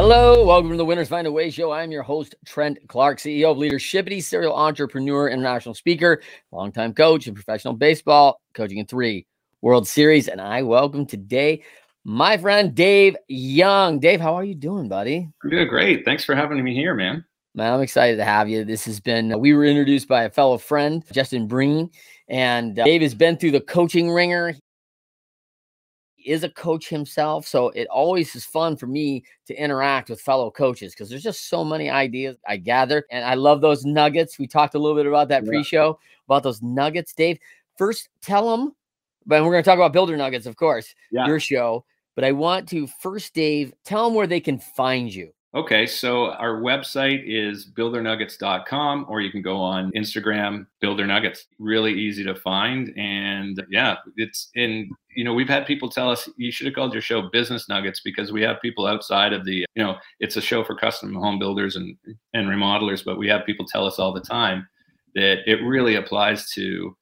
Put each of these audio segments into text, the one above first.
Hello, welcome to the Winners Find a Way show. I'm your host, Trent Clark, CEO of Leadershipity, serial entrepreneur, international speaker, longtime coach in professional baseball, coaching in three World Series. And I welcome today my friend Dave Young. Dave, how are you doing, buddy? I'm doing great. Thanks for having me here, man. Man, I'm excited to have you. This has been, we were introduced by a fellow friend, Justin Breen, and uh, Dave has been through the coaching ringer is a coach himself. So it always is fun for me to interact with fellow coaches because there's just so many ideas I gather. And I love those nuggets. We talked a little bit about that yeah. pre show about those nuggets. Dave, first tell them, but we're going to talk about Builder Nuggets, of course, yeah. your show. But I want to first, Dave, tell them where they can find you. Okay, so our website is buildernuggets.com, or you can go on Instagram, buildernuggets. Really easy to find. And yeah, it's in, you know, we've had people tell us you should have called your show Business Nuggets because we have people outside of the, you know, it's a show for custom home builders and, and remodelers, but we have people tell us all the time that it really applies to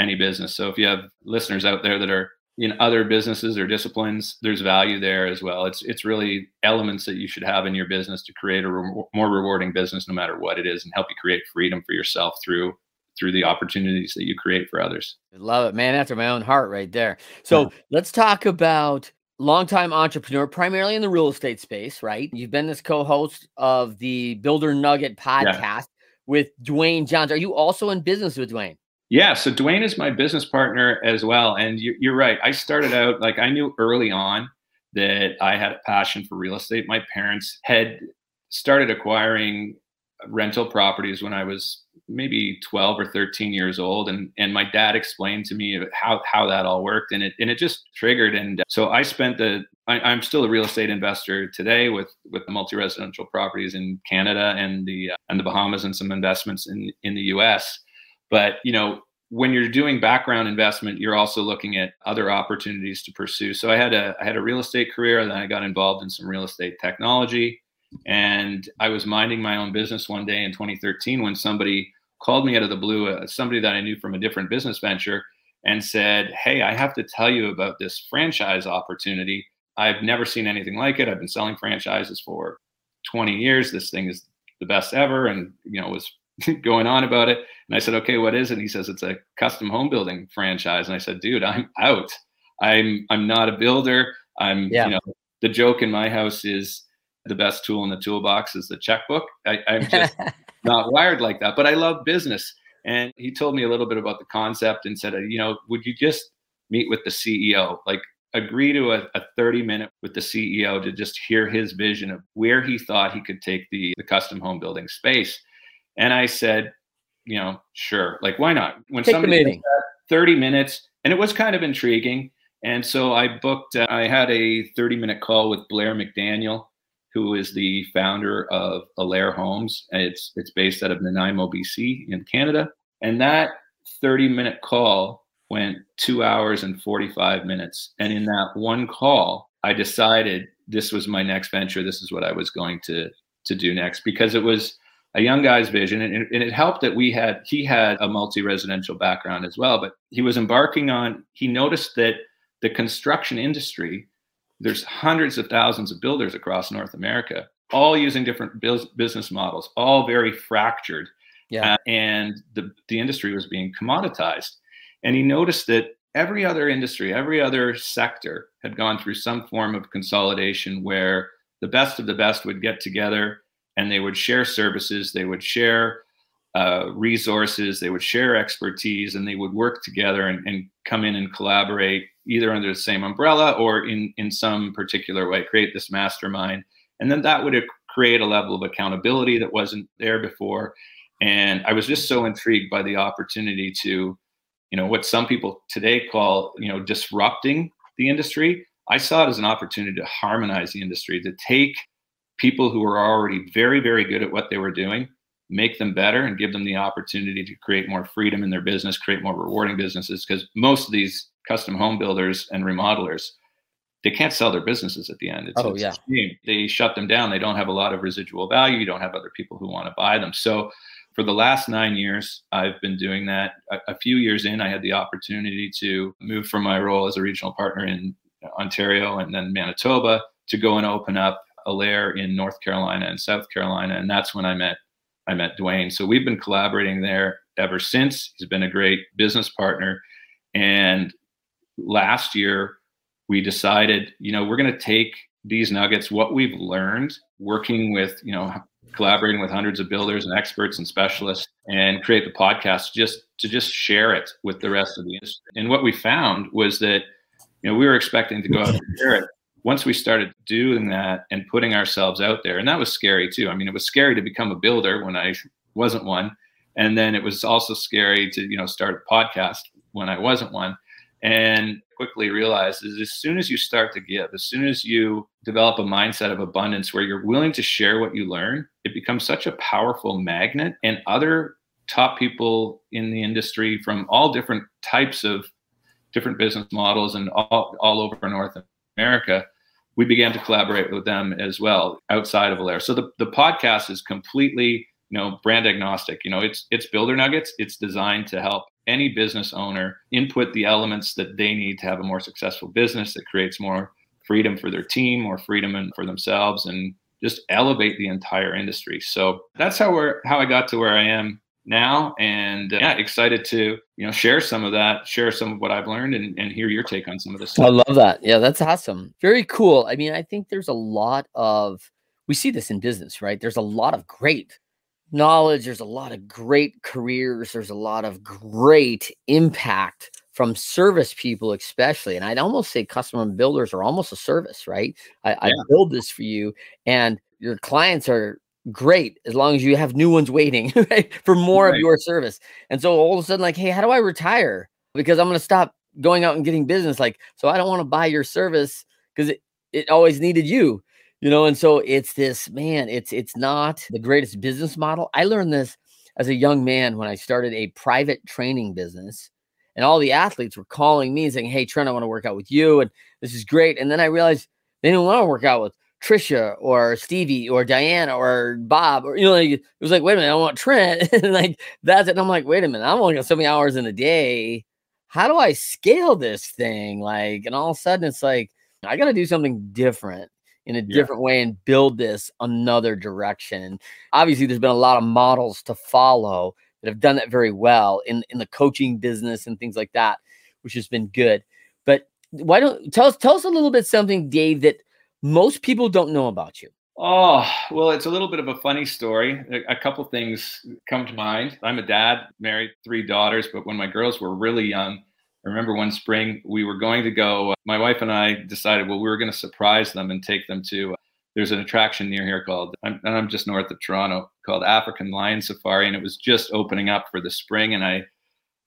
any business. So if you have listeners out there that are in other businesses or disciplines there's value there as well. It's it's really elements that you should have in your business to create a re- more rewarding business no matter what it is and help you create freedom for yourself through through the opportunities that you create for others. I love it man. After my own heart right there. So yeah. let's talk about longtime entrepreneur primarily in the real estate space right? You've been this co-host of the builder nugget podcast yeah. with dwayne johns. Are you also in business with dwayne yeah, so Dwayne is my business partner as well. And you're right. I started out like I knew early on that I had a passion for real estate. My parents had started acquiring rental properties when I was maybe 12 or 13 years old and and my dad explained to me how how that all worked and it and it just triggered and so I spent the I, am still a real estate investor today with with multi-residential properties in Canada and the uh, and the Bahamas and some investments in in the US but you know, when you're doing background investment, you're also looking at other opportunities to pursue. So I had a I had a real estate career, and then I got involved in some real estate technology. And I was minding my own business one day in 2013 when somebody called me out of the blue, uh, somebody that I knew from a different business venture, and said, "Hey, I have to tell you about this franchise opportunity. I've never seen anything like it. I've been selling franchises for 20 years. This thing is the best ever." And you know, it was going on about it. And I said, okay, what is it? And he says, it's a custom home building franchise. And I said, dude, I'm out. I'm I'm not a builder. I'm yeah. you know the joke in my house is the best tool in the toolbox is the checkbook. I, I'm just not wired like that, but I love business. And he told me a little bit about the concept and said, you know, would you just meet with the CEO? Like agree to a, a 30 minute with the CEO to just hear his vision of where he thought he could take the, the custom home building space. And I said, you know, sure, like why not? When Take somebody meeting. 30 minutes, and it was kind of intriguing. And so I booked, uh, I had a 30 minute call with Blair McDaniel, who is the founder of Alair Homes. It's, it's based out of Nanaimo, BC in Canada. And that 30 minute call went two hours and 45 minutes. And in that one call, I decided this was my next venture. This is what I was going to, to do next because it was, a young guy's vision and, and, it helped that we had he had a multi-residential background as well but he was embarking on he noticed that the construction industry there's hundreds of thousands of builders across north america all using different business models all very fractured yeah. Uh, and the, the industry was being commoditized and he noticed that every other industry every other sector had gone through some form of consolidation where the best of the best would get together and they would share services, they would share uh, resources, they would share expertise, and they would work together and, and come in and collaborate either under the same umbrella or in, in some particular way, create this mastermind. And then that would create a level of accountability that wasn't there before. And I was just so intrigued by the opportunity to, you know, what some people today call, you know, disrupting the industry. I saw it as an opportunity to harmonize the industry, to take people who are already very, very good at what they were doing, make them better and give them the opportunity to create more freedom in their business, create more rewarding businesses. Because most of these custom home builders and remodelers, they can't sell their businesses at the end. It's, oh, yeah. They shut them down. They don't have a lot of residual value. You don't have other people who want to buy them. So for the last nine years, I've been doing that. A, a, few years in, I had the opportunity to move from my role as a regional partner in Ontario and then Manitoba to go and open up Alair in North Carolina and South Carolina, and that's when I met I met Dwayne. So we've been collaborating there ever since. He's been a great business partner, and last year we decided, you know, we're going to take these nuggets, what we've learned working with, you know, collaborating with hundreds of builders and experts and specialists and create the podcast just to just share it with the rest of the industry. And what we found was that, you know, we were expecting to go out and share it. Once we started doing that and putting ourselves out there, and that was scary too. I mean, it was scary to become a builder when I wasn't one. And then it was also scary to, you know, start a podcast when I wasn't one and quickly realized is as soon as you start to give as soon as you develop a mindset of abundance where you're willing to share what you learn it becomes such a powerful magnet and other top people in the industry from all different types of different business models and all, all over north america we began to collaborate with them as well outside of Alair. So the, the podcast is completely you know brand agnostic. You know it's it's builder nuggets. It's designed to help any business owner input the elements that they need to have a more successful business that creates more freedom for their team more freedom and for themselves and just elevate the entire industry. So that's how we're how i got to where i am now and uh, yeah excited to you know share some of that share some of what i've learned and, and hear your take on some of this stuff. i love that yeah that's awesome very cool i mean i think there's a lot of we see this in business right there's a lot of great knowledge. There's a lot of great careers. There's a lot of great impact from service people, especially. And I'd almost say customer builders are almost a service, right? I, yeah. I build this for you, and your clients are great as long as you have new ones waiting right, for more right. of your service. And so all of a sudden, like, hey, how do I retire? Because I'm going to stop going out and getting business. Like, so I don't want to buy your service because it, it always needed you you know and so it's this man it's it's not the greatest business model i learned this as a young man when i started a private training business and all the athletes were calling me saying hey trent i want to work out with you and this is great and then i realized they didn't want to work out with trisha or stevie or diana or bob or you know like, it was like wait a minute i want trent and like that's it and i'm like wait a minute i'm only got so many hours in a day how do i scale this thing like and all of a sudden it's like i got to do something different in a yeah. different way and build this another direction. Obviously, there's been a lot of models to follow that have done that very well in, in the coaching business and things like that, which has been good. But why don't tell us tell us a little bit something, Dave, that most people don't know about you. Oh, well, it's a little bit of a funny story. A, couple things come to mind. I'm a dad, married three daughters, but when my girls were really young, I remember one spring we were going to go. Uh, my wife and I decided, well, we were going to surprise them and take them to. Uh, there's an attraction near here called, and I'm just north of Toronto, called African Lion Safari, and it was just opening up for the spring. And I,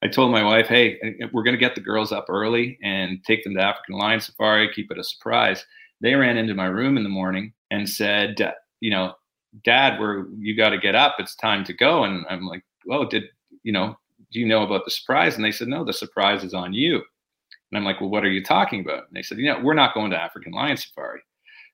I told my wife, hey, we're going to get the girls up early and take them to African Lion Safari, keep it a surprise. They ran into my room in the morning and said, you know, Dad, we're you got to get up. It's time to go. And I'm like, oh, did you know? do you know about the surprise? And they said, no, the surprise is on you. And I'm like, well, what are you talking about? And they said, you know, we're not going to African Lion Safari.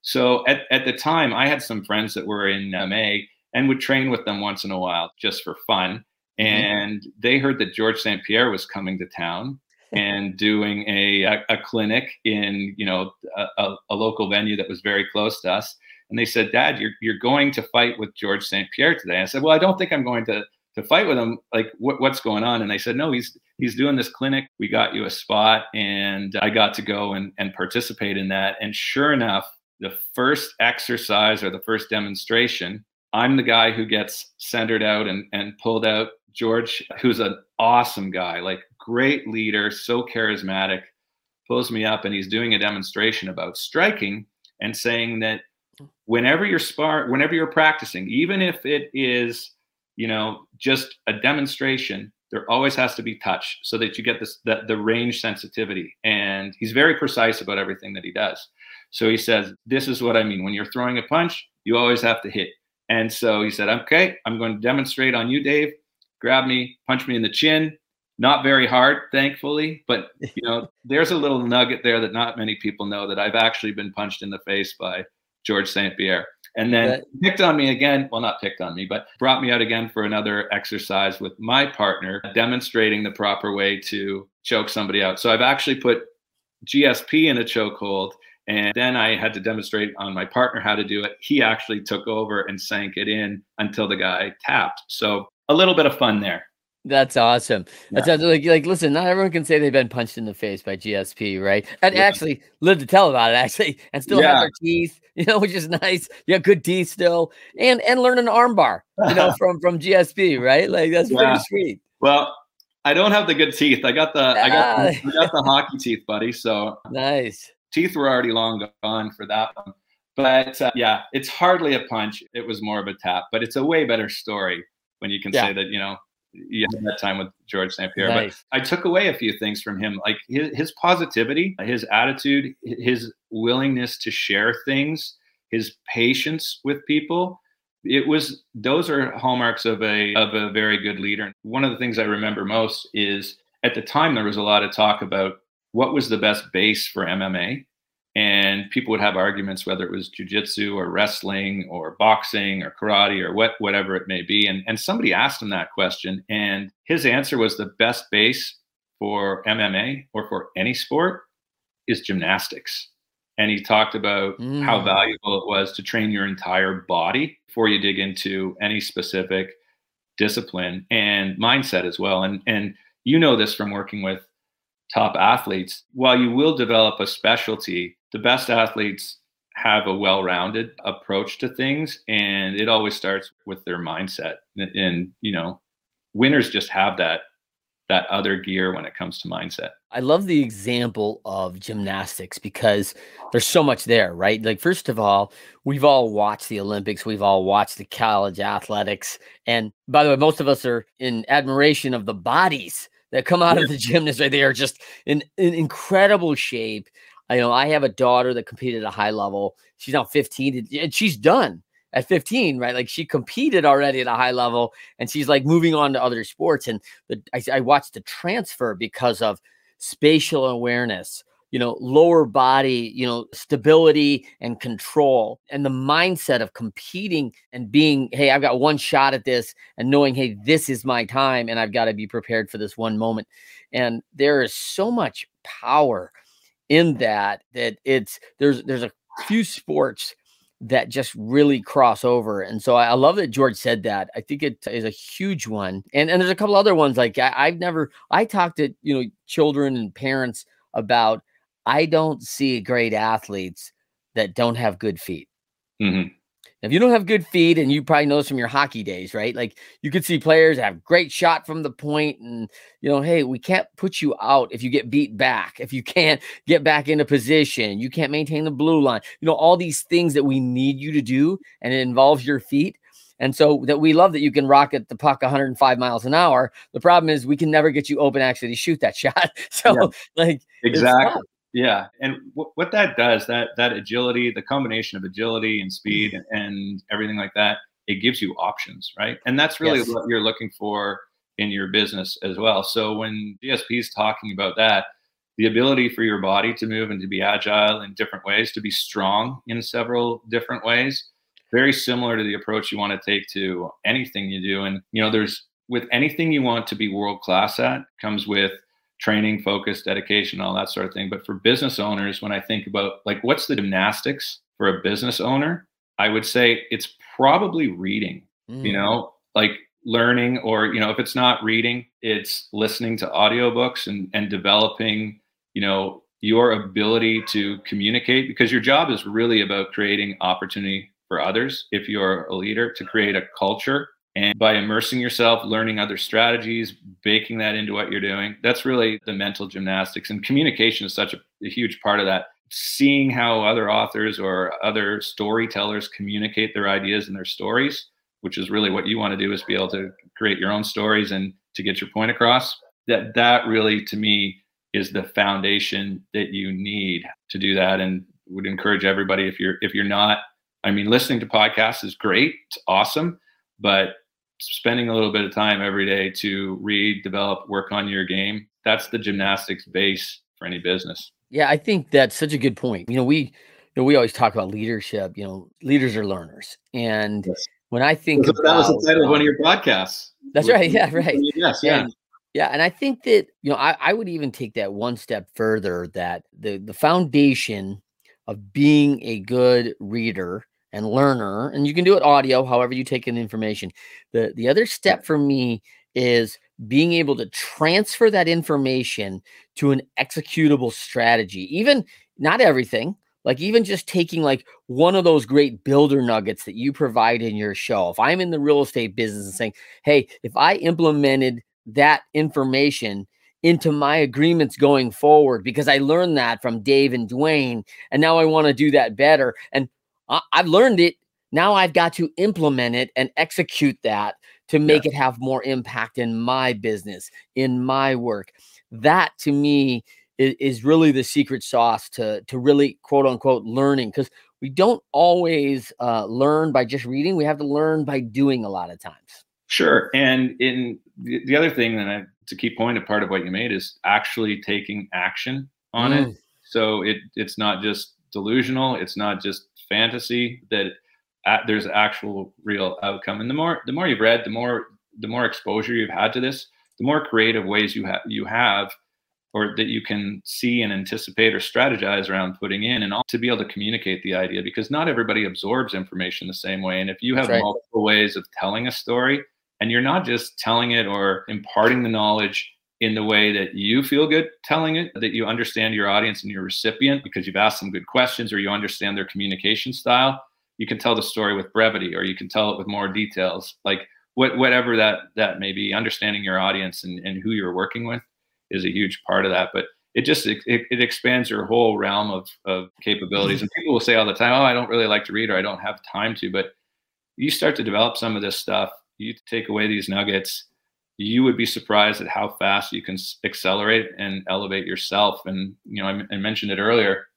So at, at the time, I had some friends that were in MA and would train with them once in a while just for fun. Mm-hmm. And they heard that George St. Pierre was coming to town and doing a, a, a, clinic in, you know, a, a local venue that was very close to us. And they said, Dad, you're, you're going to fight with George St. Pierre today. I said, Well, I don't think I'm going to to fight with him like what, what's going on and they said no he's he's doing this clinic we got you a spot and i got to go and, and participate in that and sure enough the first exercise or the first demonstration, I'm the guy who gets centered out and, and pulled out. George, who's an awesome guy, like great leader, so charismatic, pulls me up and he's doing a demonstration about striking and saying that whenever you're spar whenever you're practicing, even if it is, you know, just a demonstration, there always has to be touch so that you get this the, the range sensitivity. And he's very precise about everything that he does. So he says, This is what I mean. When you're throwing a punch, you always have to hit. And so he said, Okay, I'm going to demonstrate on you, Dave. Grab me, punch me in the chin. Not very hard, thankfully, but you know, there's a little nugget there that not many people know that I've actually been punched in the face by George St. Pierre. And then that, picked on me again. Well, not picked on me, but brought me out again for another exercise with my partner, demonstrating the proper way to choke somebody out. So I've actually put GSP in a chokehold. And then I had to demonstrate on my partner how to do it. He actually took over and sank it in until the guy tapped. So a little bit of fun there. That's awesome. That's yeah. like like listen, not everyone can say they've been punched in the face by GSP, right? And yeah. actually live to tell about it, actually, and still yeah. have their teeth, you know, which is nice. Yeah, good teeth still, and and learn an armbar, you know, from from GSP, right? Like that's pretty sweet. Well, I don't have the good teeth. I got the ah. I got the, I got the hockey teeth, buddy. So nice. Teeth were already long gone for that one. But uh, yeah, it's hardly a punch. It was more of a tap, but it's a way better story when you can say that, you know, you had that time with George St. Pierre. Nice. But I took away a few things from him, like his, his positivity, his attitude, his willingness to share things, his patience with people. It was those are hallmarks of a of a very good leader. One of the things I remember most is at the time there was a lot of talk about what was the best base for MMA and people would have arguments whether it was jujitsu or wrestling or boxing or karate or what whatever it may be. And and somebody asked him that question, and his answer was the best base for MMA or for any sport is gymnastics. And he talked about mm. how valuable it was to train your entire body before you dig into any specific discipline and mindset as well. And and you know this from working with top athletes. While you will develop a specialty, the best athletes have a well-rounded approach to things and it always starts with their mindset. And, and, you know winners just have that that other gear when it comes to mindset. I love the example of gymnastics because there's so much there right? Like first of all we've all watched the olympics we've all watched the college athletics and by the way most of us are in admiration of the bodies that come out of the gymnast right? They are just in, in incredible shape I know I have a daughter that competed at a high level. She's now 15 and she's done at 15, right? Like she competed already at a high level and she's like moving on to other sports. And the, I, I watched the transfer because of spatial awareness, you know, lower body, you know, stability and control, and the mindset of competing and being, hey, I've got one shot at this, and knowing, hey, this is my time, and I've got to be prepared for this one moment. And there is so much power in that that it's there's there's a few sports that just really cross over. And so I, I, love that George said that. I think it is a huge one. And and there's a couple other ones like I, I've never I talked to you know children and parents about I don't see great athletes that don't have good feet. Mm-hmm. If you don't have good feet, and you probably know this from your hockey days, right? Like you could see players have great shot from the point, and you know, hey, we can't put you out if you get beat back, if you can't get back into position, you can't maintain the blue line. You know, all these things that we need you to do, and it involves your feet. And so that we love that you can rocket the puck 105 miles an hour. The problem is we can never get you open actually to shoot that shot. So yeah, like exactly. Yeah, and w- what that does that that agility, the combination of agility and speed and, and everything like that, it gives you options, right? And that's really yes. what you're looking for in your business as well. So when GSP is talking about that, the ability for your body to move and to be agile in different ways, to be strong in several different ways, very similar to the approach you want to take to anything you do. And you know, there's with anything you want to be world class at comes with training, focus, dedication, all that sort of thing. But for business owners, when I think about like what's the gymnastics for a business owner, I would say it's probably reading, mm. you know, like learning or you know if it's not reading it's listening to audiobooks and and developing you know your ability to communicate because your job is really about creating opportunity for others if you're a leader to create a culture and by immersing yourself learning other strategies baking that into what you're doing that's really the mental gymnastics. And communication is such a, a huge part of that. Seeing how other authors or other storytellers communicate their ideas and their stories which is really what you want to do is be able to create your own stories and to get your point across that that really to me is the foundation that you need to do that. And would encourage everybody if you're if you're not i mean listening to podcasts is great it's awesome but spending a little bit of time every day to read develop work on your game that's the gymnastics base for any business. Yeah i think that's such a good point. You know we you know we always talk about leadership you know leaders are learners. And yes. when i think that was the title of one of your podcasts. That's right yeah right. Yes yeah. And, yeah, and I think that you know I, I would even take that one step further. That the the foundation of being a good reader and learner, and you can do it audio, however you take in information. The the other step for me is being able to transfer that information to an executable strategy. Even not everything, like even just taking like one of those great builder nuggets that you provide in your show. If I'm in the real estate business and saying, hey, if I implemented that information into my agreements going forward because I learned that from Dave and Dwayne. And now I want to do that better. And I- have learned it. Now I've got to implement it and execute that to make yeah. it have more impact in my business, in my work. That to me is, is really the secret sauce to, to really quote unquote learning because we don't always uh, learn by just reading. We have to learn by doing a lot of times. Sure. And in the, the other thing that I, it's a key point, a part of what you made is actually taking action on mm. it. So it it's not just delusional. It's not just fantasy. That there's actual real outcome. And the more the more you've read, the more the more exposure you've had to this, the more creative ways you have you have, or that you can see and anticipate or strategize around putting in, and all to be able to communicate the idea. Because not everybody absorbs information the same way. And if you have right. multiple ways of telling a story, and you're not just telling it or imparting the knowledge in the way that you feel good telling it, that you understand your audience and your recipient because you've asked them good questions or you understand their communication style. You can tell the story with brevity or you can tell it with more details. Like what, whatever that that may be, understanding your audience and, and who you're working with is a huge part of that. But it just it, it expands your whole realm of, of capabilities. And people will say all the time, oh, I don't really like to read or I don't have time to. But you start to develop some of this stuff you take away these nuggets, you would be surprised at how fast you can accelerate and elevate yourself. And you know, I, I mentioned it earlier.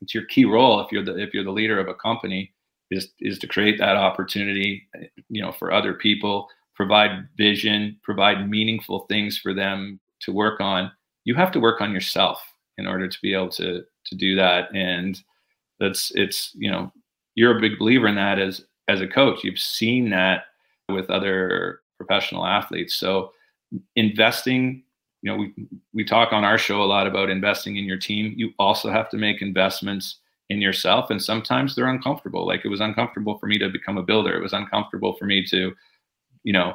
It's your key role if you're the if you're the leader of a company is is to create that opportunity, eh, you know, for other people, provide vision, provide meaningful things for them to work on. You have to work on yourself in order to be able to to do that. And that's it's you know you're a big believer in that as as a coach. You've seen that with other professional athletes. So investing, you know, we we talk on our show a lot about investing in your team. You also have to make investments in yourself and sometimes they're uncomfortable. Like it was uncomfortable for me to become a builder. It was uncomfortable for me to, you know,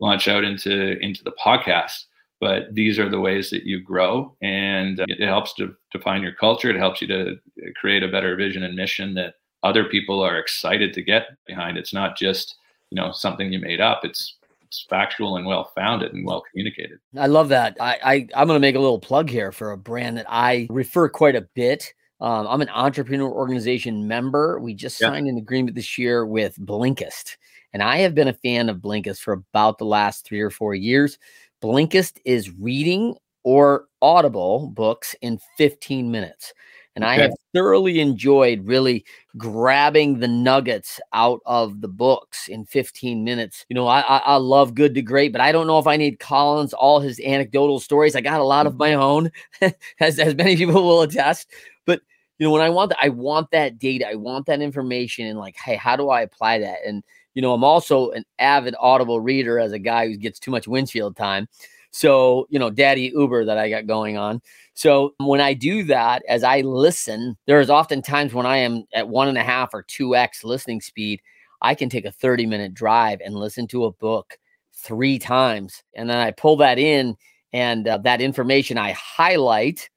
launch out into into the podcast but these are the ways that you grow and uh, it helps to define your culture it helps you to uh, create a better vision and mission that other people are excited to get behind it's not just you know something you made up. It's it's factual and well founded and well communicated. I love that. I, I am going to make a little plug here for a brand that I refer quite a bit. Um, I'm an entrepreneur organization member. We just yeah. signed an agreement this year with Blinkist, and I have been a fan of Blinkist for about the last three or four years. Blinkist is reading or audible books in 15 minutes. And okay. I have thoroughly enjoyed really grabbing the nuggets out of the books in 15 minutes. You know, I, I, I love Good to Great, but I don't know if I need Collins all his anecdotal stories. I got a lot of my mm-hmm. own, as as many people will attest. But you know, when I want that, I want that data, I want that information, and like, hey, how do I apply that? And you know, I'm also an avid Audible reader as a guy who gets too much windshield time. So, you know, daddy Uber that I got going on. So when I do that, as I listen, there's often times when I am at one and a half or 2x listening speed, I can take a 30 minute drive and listen to a book three times. And then I pull that in and uh, that information I highlight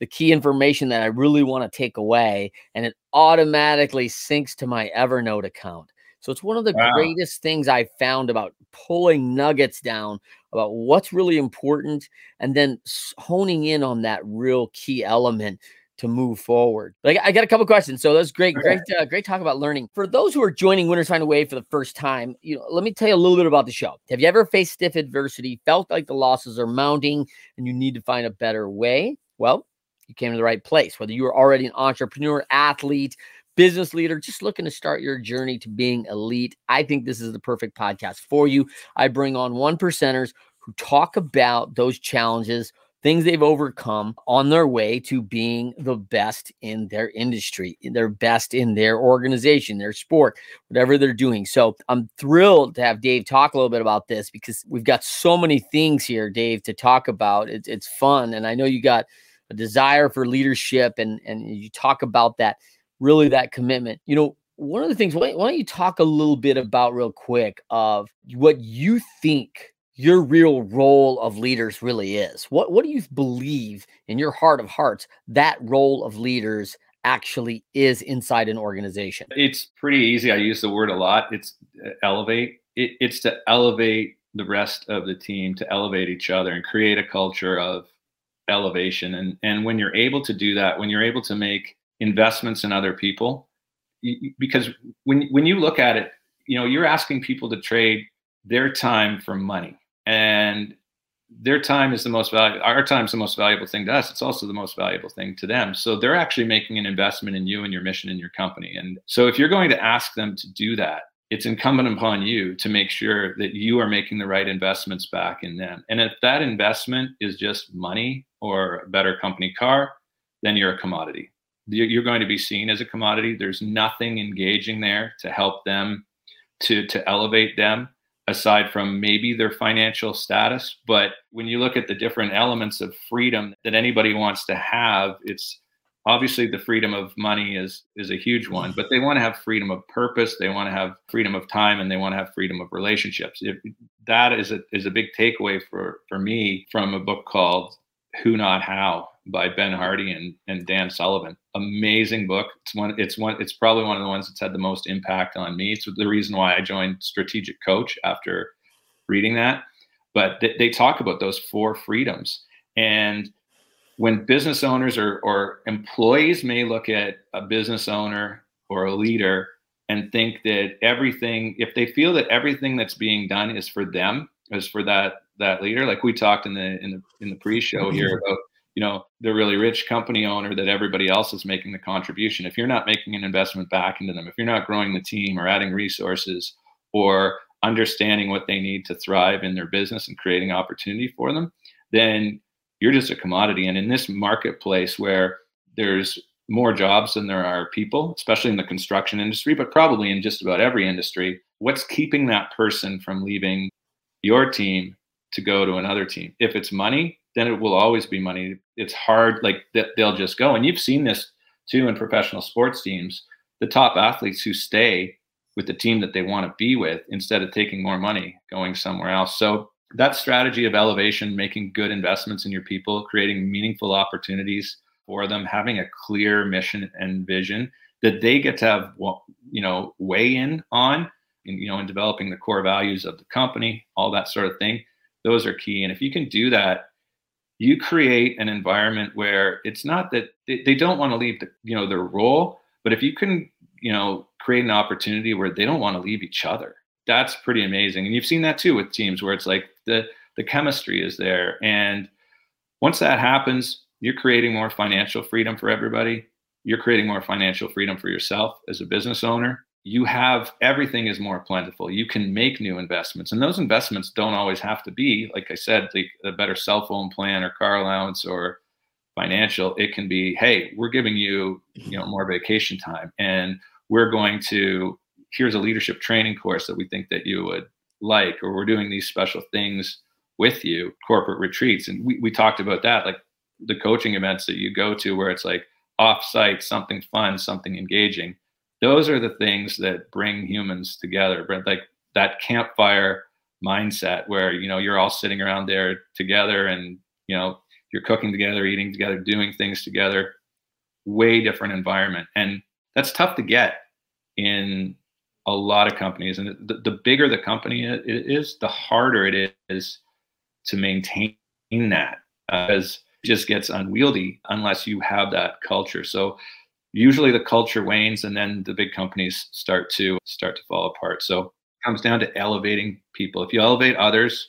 the key information that I really want to take away, and it automatically syncs to my Evernote account. So it's one of the wow. greatest things I found about pulling nuggets down about what's really important and then honing in on that real key element to move forward. Like I got a couple questions. So that's great, great, uh, great talk about learning. For those who are joining Winners Find a Way for the first time, you know, let me tell you a little bit about the show. Have you ever faced stiff adversity, felt like the losses are mounting, and you need to find a better way? Well, you came to the right place. Whether you are already an entrepreneur, athlete, business leader, just looking to start your journey to being elite, I think this is the perfect podcast for you. I bring on one percenters who talk about those challenges, things they've overcome on their way to being the best in their industry, their best in their organization, their sport, whatever they're doing. So I'm thrilled to have Dave talk a little bit about this because we've got so many things here, Dave, to talk about. It's, it's fun. And I know you got a desire for leadership and, and you talk about that really that commitment. You know, one of the things, why, why don't you talk a little bit about real quick of what you think your real role of leaders really is? What what do you believe in your heart of hearts that role of leaders actually is inside an organization? It's pretty easy. I use the word a lot. It's uh, elevate. It, it's to elevate the rest of the team, to elevate each other and create a culture of elevation. And and when you're able to do that, when you're able to make investments in other people. Because when when you look at it you know you're asking people to trade their time for money. And their time is the most valuable our time is the most valuable thing to us. It's also the most valuable thing to them. So they're actually making an investment in you and your mission and your company. And so if you're going to ask them to do that it's incumbent upon you to make sure that you are making the right investments back in them. And if that investment is just money or a better company car then you're a commodity you're going to be seen as a commodity. There's nothing engaging there to help them to to elevate them aside from maybe their financial status. But when you look at the different elements of freedom that anybody wants to have, it's obviously the freedom of money is is a huge one, but they want to have freedom of purpose, they want to have freedom of time, and they want to have freedom of relationships. If, that is a is a big takeaway for for me from a book called Who Not How by Ben Hardy and, and Dan Sullivan. Amazing book. It's one. It's one. It's probably one of the ones that's had the most impact on me. It's the reason why I joined Strategic Coach after reading that. But th- they talk about those four freedoms, and when business owners or, or employees may look at a business owner or a leader and think that everything, if they feel that everything that's being done is for them, is for that that leader, like we talked in the in the in the pre-show here about you know the really rich company owner that everybody else is making the contribution. If you're not making an investment back into them if you're not growing the team or adding resources or understanding what they need to thrive in their business and creating opportunity for them then you're just a commodity. And in this marketplace where there's more jobs than there are people especially in the construction industry but probably in just about every industry what's keeping that person from leaving your team to go to another team? If it's money then it will always be money. It's hard, like they'll just go. And you've seen this too in professional sports teams. The top athletes who stay with the team that they want to be with instead of taking more money going somewhere else. So that strategy of elevation, making good investments in your people, creating meaningful opportunities for them, having a clear mission and vision that they get to have, you know, weigh in on, you know, in developing the core values of the company, all that sort of thing. Those are key. And if you can do that, you create an environment where it's not that they, they don't want to leave the, you know their role but if you can you know create an opportunity where they don't want to leave each other that's pretty amazing. And you've seen that too with teams where it's like the the chemistry is there. And once that happens you're creating more financial freedom for everybody. You're creating more financial freedom for yourself as a business owner you have everything is more plentiful. You can make new investments, and those investments don't always have to be, like I said, like a better cell phone plan or car allowance or financial. It can be, hey, we're giving you, you know, more vacation time, and we're going to here's a leadership training course that we think that you would like, or we're doing these special things with you, corporate retreats, and we we talked about that, like the coaching events that you go to, where it's like off-site, something fun, something engaging those are the things that bring humans together but like that campfire mindset where you know you're all sitting around there together and you know you're cooking together, eating together, doing things together. Way different environment, and that's tough to get in a lot of companies. And the, the bigger the company is, the harder it is to maintain that, uh, as it just gets unwieldy unless you have that culture. So usually the culture wanes, and then the big companies start to start to fall apart. So it comes down to elevating people. If you elevate others,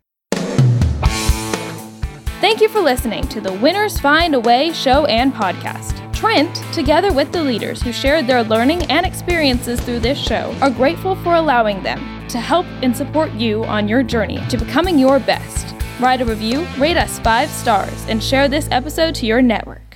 Thank you for listening to the Winners Find a Way show and podcast. Trent, together with the leaders who shared their learning and experiences through this show, are grateful for allowing them to help and support you on your journey to becoming your best. Write a review, rate us five stars, and share this episode to your network.